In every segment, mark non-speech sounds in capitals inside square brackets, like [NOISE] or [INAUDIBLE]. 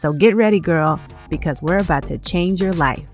So get ready, girl, because we're about to change your life.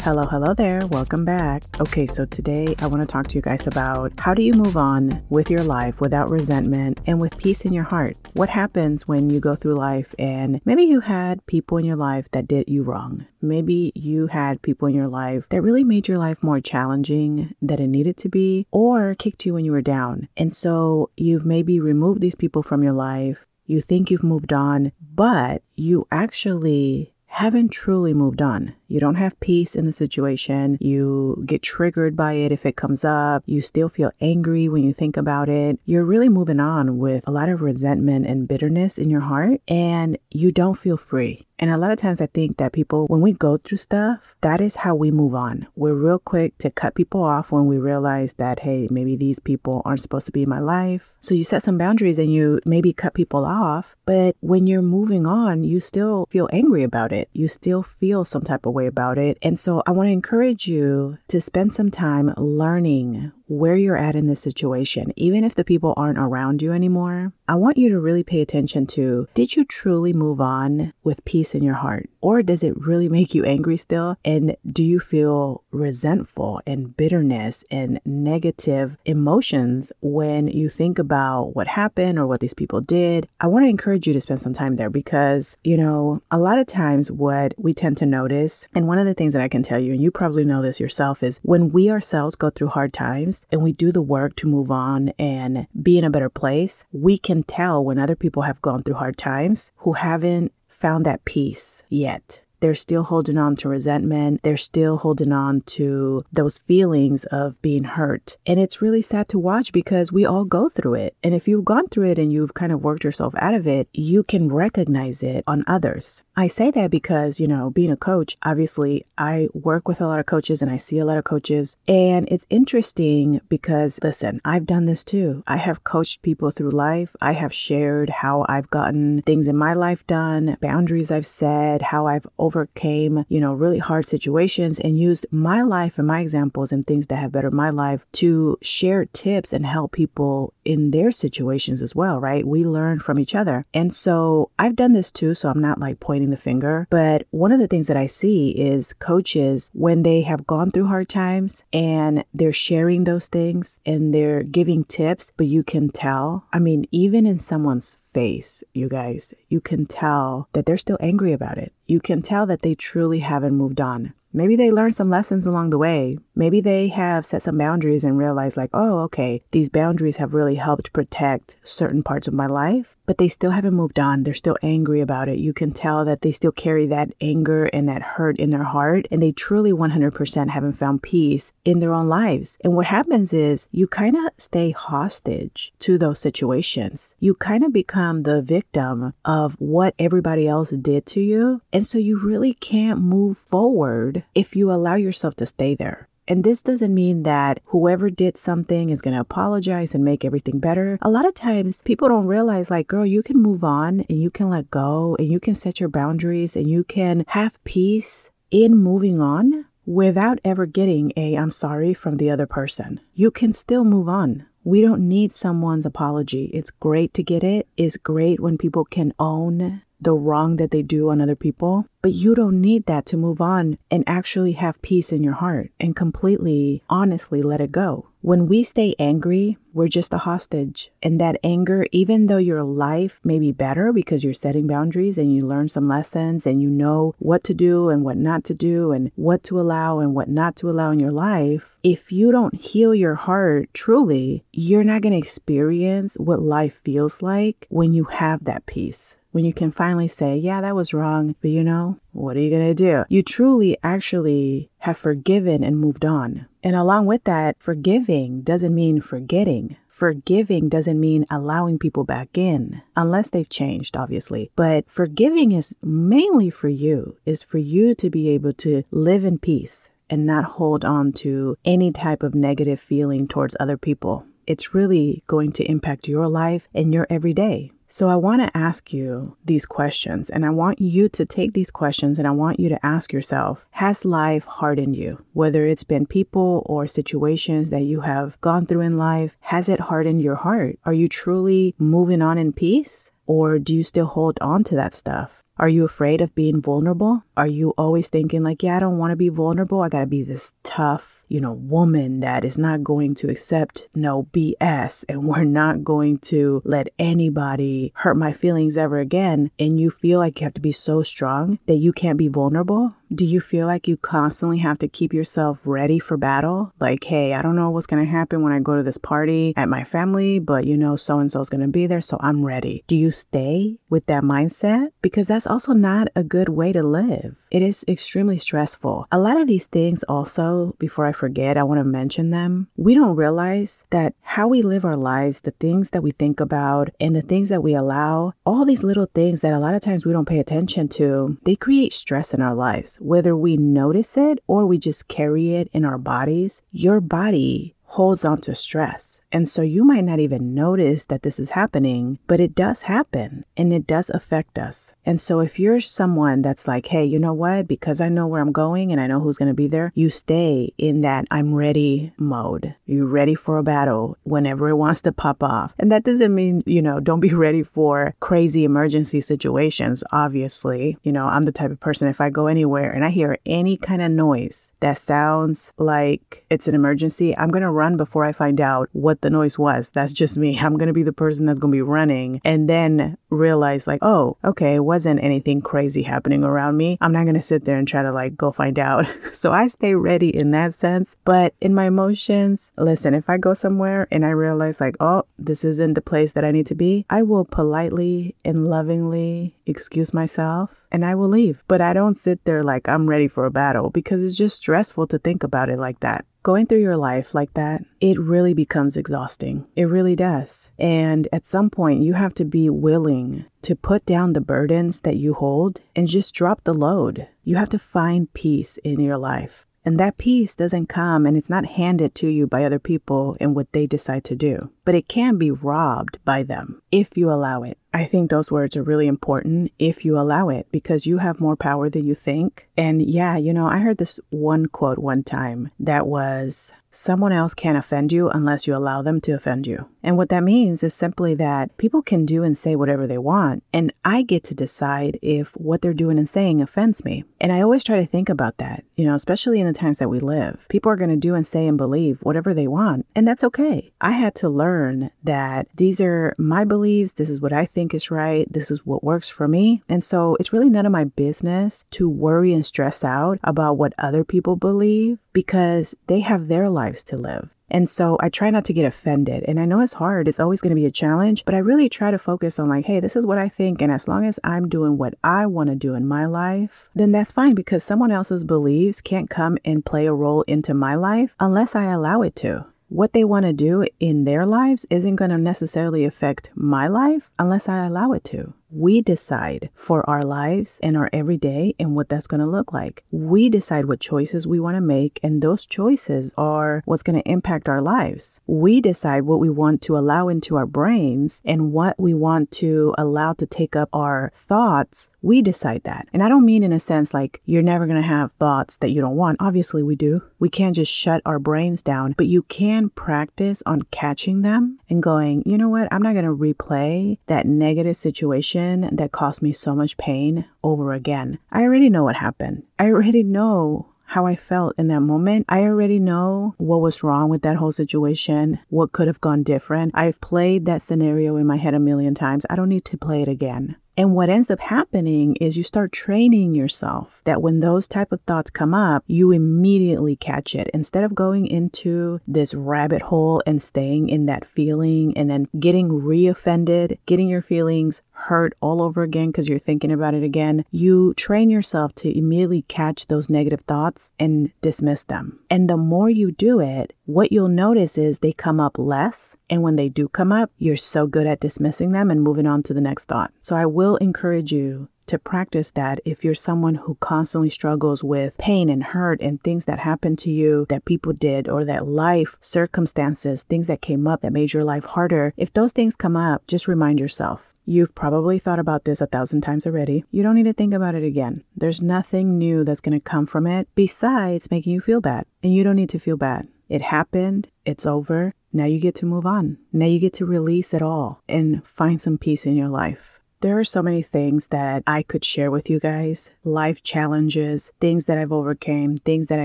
Hello, hello there. Welcome back. Okay, so today I want to talk to you guys about how do you move on with your life without resentment and with peace in your heart? What happens when you go through life and maybe you had people in your life that did you wrong? Maybe you had people in your life that really made your life more challenging than it needed to be or kicked you when you were down. And so you've maybe removed these people from your life you think you've moved on, but you actually haven't truly moved on. You don't have peace in the situation. You get triggered by it if it comes up. You still feel angry when you think about it. You're really moving on with a lot of resentment and bitterness in your heart, and you don't feel free. And a lot of times I think that people, when we go through stuff, that is how we move on. We're real quick to cut people off when we realize that, hey, maybe these people aren't supposed to be in my life. So you set some boundaries and you maybe cut people off. But when you're moving on, you still feel angry about it. You still feel some type of way about it. And so I want to encourage you to spend some time learning where you're at in this situation, even if the people aren't around you anymore, I want you to really pay attention to did you truly move on with peace in your heart? Or does it really make you angry still? And do you feel resentful and bitterness and negative emotions when you think about what happened or what these people did? I want to encourage you to spend some time there because, you know, a lot of times what we tend to notice, and one of the things that I can tell you, and you probably know this yourself, is when we ourselves go through hard times and we do the work to move on and be in a better place, we can tell when other people have gone through hard times who haven't found that peace yet they're still holding on to resentment. They're still holding on to those feelings of being hurt. And it's really sad to watch because we all go through it. And if you've gone through it and you've kind of worked yourself out of it, you can recognize it on others. I say that because, you know, being a coach, obviously I work with a lot of coaches and I see a lot of coaches. And it's interesting because, listen, I've done this too. I have coached people through life. I have shared how I've gotten things in my life done, boundaries I've set, how I've over overcame, you know, really hard situations and used my life and my examples and things that have bettered my life to share tips and help people in their situations as well, right? We learn from each other. And so I've done this too, so I'm not like pointing the finger. But one of the things that I see is coaches, when they have gone through hard times and they're sharing those things and they're giving tips, but you can tell, I mean, even in someone's face, you guys, you can tell that they're still angry about it. You can tell that they truly haven't moved on. Maybe they learned some lessons along the way. Maybe they have set some boundaries and realized, like, oh, okay, these boundaries have really helped protect certain parts of my life, but they still haven't moved on. They're still angry about it. You can tell that they still carry that anger and that hurt in their heart, and they truly 100% haven't found peace in their own lives. And what happens is you kind of stay hostage to those situations. You kind of become the victim of what everybody else did to you. And so you really can't move forward if you allow yourself to stay there. And this doesn't mean that whoever did something is going to apologize and make everything better. A lot of times people don't realize, like, girl, you can move on and you can let go and you can set your boundaries and you can have peace in moving on without ever getting a I'm sorry from the other person. You can still move on. We don't need someone's apology. It's great to get it. It's great when people can own the wrong that they do on other people. But you don't need that to move on and actually have peace in your heart and completely, honestly let it go. When we stay angry, we're just a hostage. And that anger, even though your life may be better because you're setting boundaries and you learn some lessons and you know what to do and what not to do and what to allow and what not to allow in your life, if you don't heal your heart truly, you're not going to experience what life feels like when you have that peace when you can finally say, yeah, that was wrong, but you know, what are you going to do? You truly actually have forgiven and moved on. And along with that, forgiving doesn't mean forgetting. Forgiving doesn't mean allowing people back in, unless they've changed, obviously. But forgiving is mainly for you, is for you to be able to live in peace and not hold on to any type of negative feeling towards other people. It's really going to impact your life and your everyday. So I want to ask you these questions and I want you to take these questions and I want you to ask yourself, has life hardened you? Whether it's been people or situations that you have gone through in life, has it hardened your heart? Are you truly moving on in peace? Or do you still hold on to that stuff? Are you afraid of being vulnerable? Are you always thinking, like, yeah, I don't want to be vulnerable. I got to be this tough, you know, woman that is not going to accept no BS and [LAUGHS] we're not going to let anybody hurt my feelings ever again. And you feel like you have to be so strong that you can't be vulnerable? Do you feel like you constantly have to keep yourself ready for battle? Like, hey, I don't know what's going to happen when I go to this party at my family, but you know, so and so is going to be there, so I'm ready. Do you stay with that mindset? Because that's also not a good way to live. It is extremely stressful. A lot of these things, also, before I forget, I want to mention them. We don't realize that how we live our lives, the things that we think about, and the things that we allow, all these little things that a lot of times we don't pay attention to, they create stress in our lives whether we notice it or we just carry it in our bodies, your body holds on to stress. And so you might not even notice that this is happening, but it does happen and it does affect us. And so if you're someone that's like, hey, you know what? Because I know where I'm going and I know who's going to be there, you stay in that I'm ready mode. You're ready for a battle whenever it wants to pop off. And that doesn't mean, you know, don't be [LAUGHS] ready for crazy emergency situations. Obviously, you know, I'm the type of person if I go anywhere and I hear any kind of noise that sounds like it's an emergency, I'm going to run before I find out what the noise was. That's just me. I'm going to be the person that's going to be running and then realize, like, oh, okay, it wasn't anything crazy happening around me. I'm not going to sit there and try to like go find out. [LAUGHS] so I stay ready in that sense. But in my emotions, listen, if I go somewhere and I realize, like, oh, this isn't the place that I need to be, I will politely and lovingly excuse myself and I will leave. But I don't sit there like I'm ready for a battle because it's just stressful to think about it like that. Going through your life like that, it really becomes exhausting. It really does. And at some point, you have to be willing to put down the burdens that you hold and just drop the load. You have to find peace in your life. And that peace doesn't come and it's not handed to you by other people and what they decide to do, but it can be robbed by them if you allow it. I think those words are really important if you allow it because you have more power than you think. And yeah, you know, I heard this one quote one time that was someone else can't offend you unless you allow them to offend you. And what that means is simply that people can do and say whatever they want, and I get to decide if what they're doing and saying offends me. And I always try to think about that, you know, especially in the times that we live. People are going to do and say and believe whatever they want, and that's okay. I had to learn that these are my beliefs, this is what I think is right, this is what works for me. And so it's really none of my business to worry and stress out about what other people believe because they have their lives to live. And so I try not to get offended. And I know it's hard, it's always going to be a challenge, but I really try to focus on, like, hey, this is what I think. And as long as I'm doing what I want to do in my life, then that's fine because someone else's beliefs can't come and play a role into my life unless I allow it to what they want to do in their lives isn't going to necessarily affect my life unless I allow it to. We decide for our lives and our everyday and what that's going to look like. We decide what choices we want to make, and those choices are what's going to impact our lives. We decide what we want to allow into our brains and what we want to allow to take up our thoughts. We decide that. And I don't mean in a sense like you're never going to have thoughts that you don't want. Obviously, we do. We can't just shut our brains down, but you can practice on catching them and going, you know what? I'm not going to replay that negative situation that caused me so much pain over again. I already know what happened. I already know how I felt in that moment. I already know what was wrong with that whole situation, what could have gone different. I've played that scenario in my head a million times. I don't need to play it again. And what ends up happening is you start training yourself that when those type of thoughts come up, you immediately catch it instead of going into this rabbit hole and staying in that feeling and then getting reoffended, getting your feelings hurt all over again because you're thinking about it again, you train yourself to immediately catch those negative thoughts and dismiss them. And the more you do it, what you'll notice is they come up less. And when they do come up, you're so good at dismissing them and moving on to the next thought. So I will encourage you to practice that if you're someone who constantly struggles with pain and hurt and things that happened to you that people did or that life circumstances, things that came up that made your life harder. If those things come up, just remind yourself. You've probably thought about this a thousand times already. You don't need to think about it again. There's nothing new that's going to come from it besides making you feel bad. And you don't need to feel bad. It happened. It's over. Now you get to move on. Now you get to release it all and find some peace in your life. There are so many things that I could share with you guys life challenges, things that I've overcame, things that I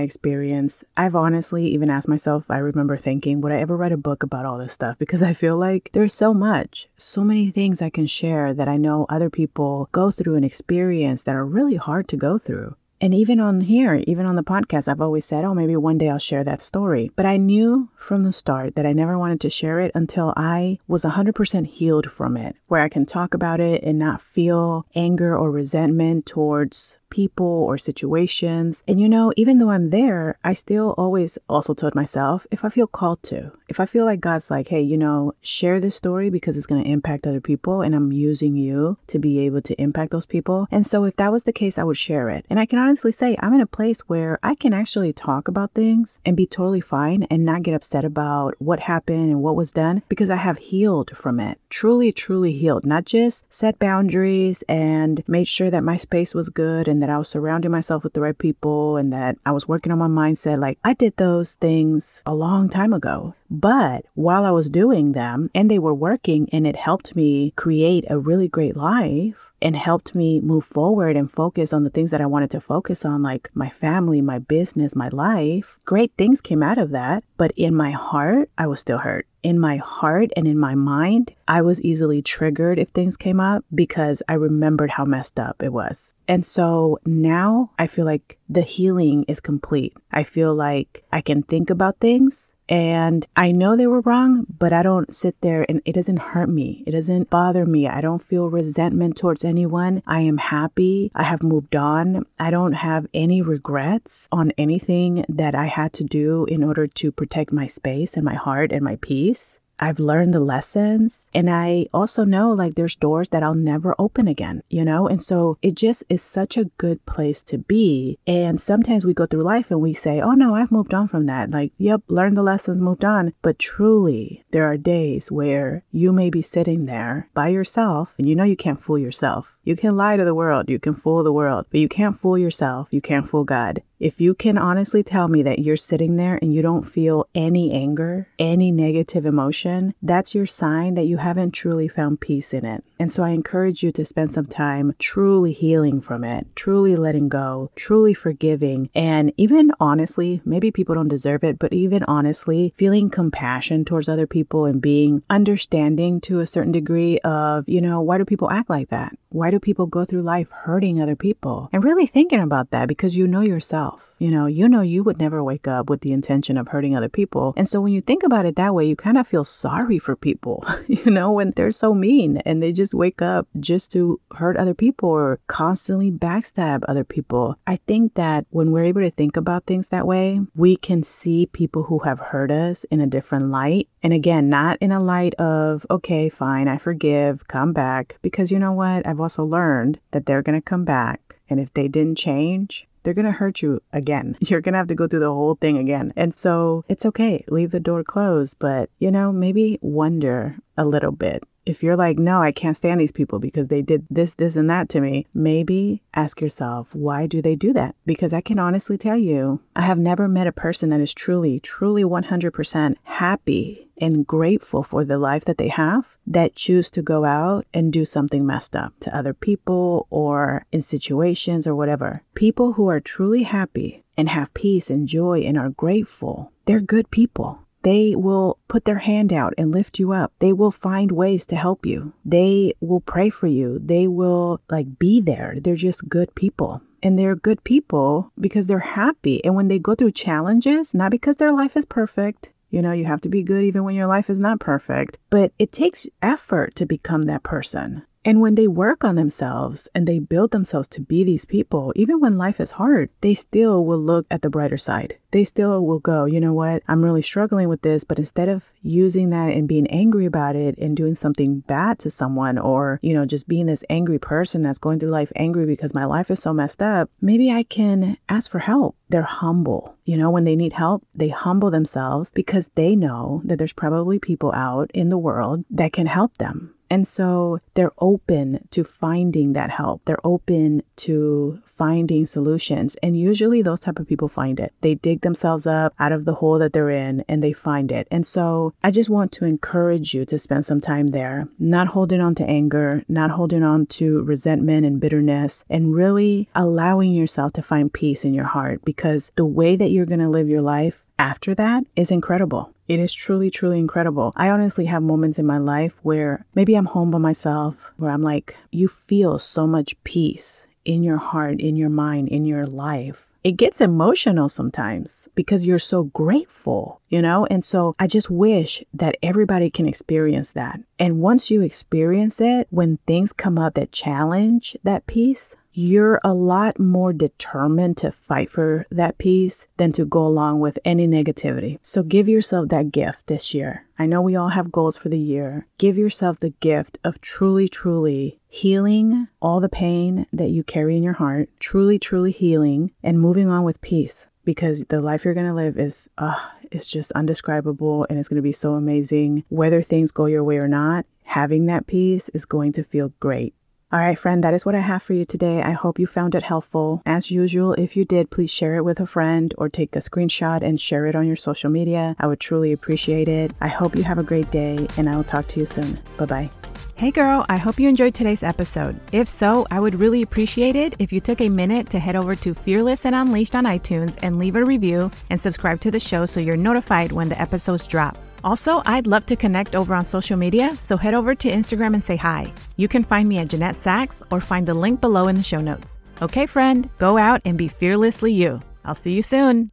experienced. I've honestly even asked myself, I remember thinking, would I ever write a book about all this stuff? Because I feel like there's so much, so many things I can share that I know other people go through and experience that are really hard to go through. And even on here, even on the podcast, I've always said, oh, maybe one day I'll share that story. But I knew from the start that I never wanted to share it until I was 100% healed from it, where I can talk about it and not feel anger or resentment towards people or situations. And you know, even though I'm there, I still always also told myself if I feel called to, if I feel like God's like, hey, you know, share this story because it's going to impact other people and I'm using you to be able to impact those people. And so if that was the case, I would share it. And I can honestly say I'm in a place where I can actually talk about things and be totally fine and not get upset about what happened and what was done because I have healed from it. Truly, truly healed. Not just set boundaries and made sure that my space was good and that I was surrounding myself with the right people and that I was working on my mindset. Like I did those things a long time ago. But while I was doing them and they were working and it helped me create a really great life, and helped me move forward and focus on the things that I wanted to focus on, like my family, my business, my life. Great things came out of that. But in my heart, I was still hurt. In my heart and in my mind, I was easily triggered if things came up because I remembered how messed up it was. And so now I feel like the healing is complete. I feel like I can think about things and I know they were wrong, but I don't sit there and it doesn't hurt me. It doesn't bother me. I don't feel resentment towards anyone. I am happy. I have moved on. I don't have any regrets on anything that I had to do in order to protect my space and my heart and my peace. I've learned the lessons. And I also know like there's doors that I'll never open again, you know? And so it just is such a good place to be. And sometimes we go through life and we say, oh no, I've moved on from that. Like, yep, learned the lessons, moved on. But truly, there are days where you may be sitting there by yourself and you know you can't fool yourself. You can lie to the world, you can fool the world, but you can't fool yourself, you can't fool God. If you can honestly tell me that you're sitting there and you don't feel any anger, any negative emotion, that's your sign that you haven't truly found peace in it. And so I encourage you to spend some time truly healing from it, truly letting go, truly forgiving, and even honestly, maybe people don't deserve it, but even honestly, feeling compassion towards other people and being understanding to a certain degree of, you know, why do people act like that? Why do people go through life hurting other people? And really thinking about that because you know yourself. You know, you know you would never wake up with the intention of hurting other people. And so when you think about it that way, you kind of feel sorry for people, [LAUGHS] you know, when they're so mean and they just wake up just to hurt other people or constantly backstab other people. I think that when we're able to think about things that way, we can see people who have hurt us in a different light. And again, not in a light of, okay, fine, I forgive, come back. Because you know what? I've also learned that they're going to come back. And if they didn't change, they're going to hurt you again. [LAUGHS] You're going to have to go through the whole thing again. And so it's okay. Leave the door closed, but you know, maybe wonder a little bit. If you're like, no, I can't stand these people because they did this, this, and that to me, maybe ask yourself, why do they do that? Because I can honestly tell you, I have never met a person that is truly, truly 100% happy and grateful for the life that they have that choose to go out and do something messed up to other people or in situations or whatever. People who are truly happy and have peace and joy and are grateful, they're good people. They will put their hand out and lift you up. They will find ways to help you. They will pray for you. They will like be there. They're just good people and they're good people because they're happy. And when they go through challenges, not because their life is perfect, you know, you have to be good even when your life is not perfect, but it takes effort to become that person. And when they work on themselves and they build themselves to be these people, even when life is hard, they still will look at the brighter side. They still will go, you know what? I'm really struggling with this, but instead of using that and being angry about it and doing something bad to someone or, you know, just being this angry person that's going through life angry because my life is so messed up, maybe I can ask for help. They're humble. You know, when they need help, they humble themselves because they know that there's probably people out in the world that can help them. And so they're open to finding that help. They're open to finding solutions. And usually those type of people find it. They dig themselves up out of the hole that they're in and they find it. And so I just want to encourage you to spend some time there, not holding on to anger, not holding on to resentment and bitterness, and really allowing yourself to find peace in your heart because the way that you're going to live your life after that is incredible. It is truly, truly incredible. I honestly have moments in my life where maybe I'm home by myself, where I'm like, you feel so much peace in your heart, in your mind, in your life. It gets emotional sometimes because you're so grateful, you know? And so I just wish that everybody can experience that. And once you experience it, when things come up that challenge that peace, you're a lot more determined to fight for that peace than to go along with any negativity. So give yourself that gift this year. I know we all have goals for the year. Give yourself the gift of truly, truly healing all the pain that you carry in your heart, truly, truly healing and moving on with peace because the life you're going to live is, uh, it's just undescribable and it's going to be so amazing. Whether things go your way or not, having that peace is going to feel great. All right, friend, that is what I have for you today. I hope you found it helpful. As usual, if you did, please share it with a friend or take a screenshot and share it on your social media. I would truly appreciate it. I hope you have a great day, and I will talk to you soon. Bye bye. Hey girl, I hope you enjoyed today's episode. If so, I would really appreciate it if you took a minute to head over to Fearless and Unleashed on iTunes and leave a review and subscribe to the show so you're notified when the episodes drop. Also, I'd love to connect over on social media, so head over to Instagram and say hi. You can find me at Jeannet Sacks or find the link below in the show notes. Okay, friend, go out and be fearlessly you. I'll see you soon.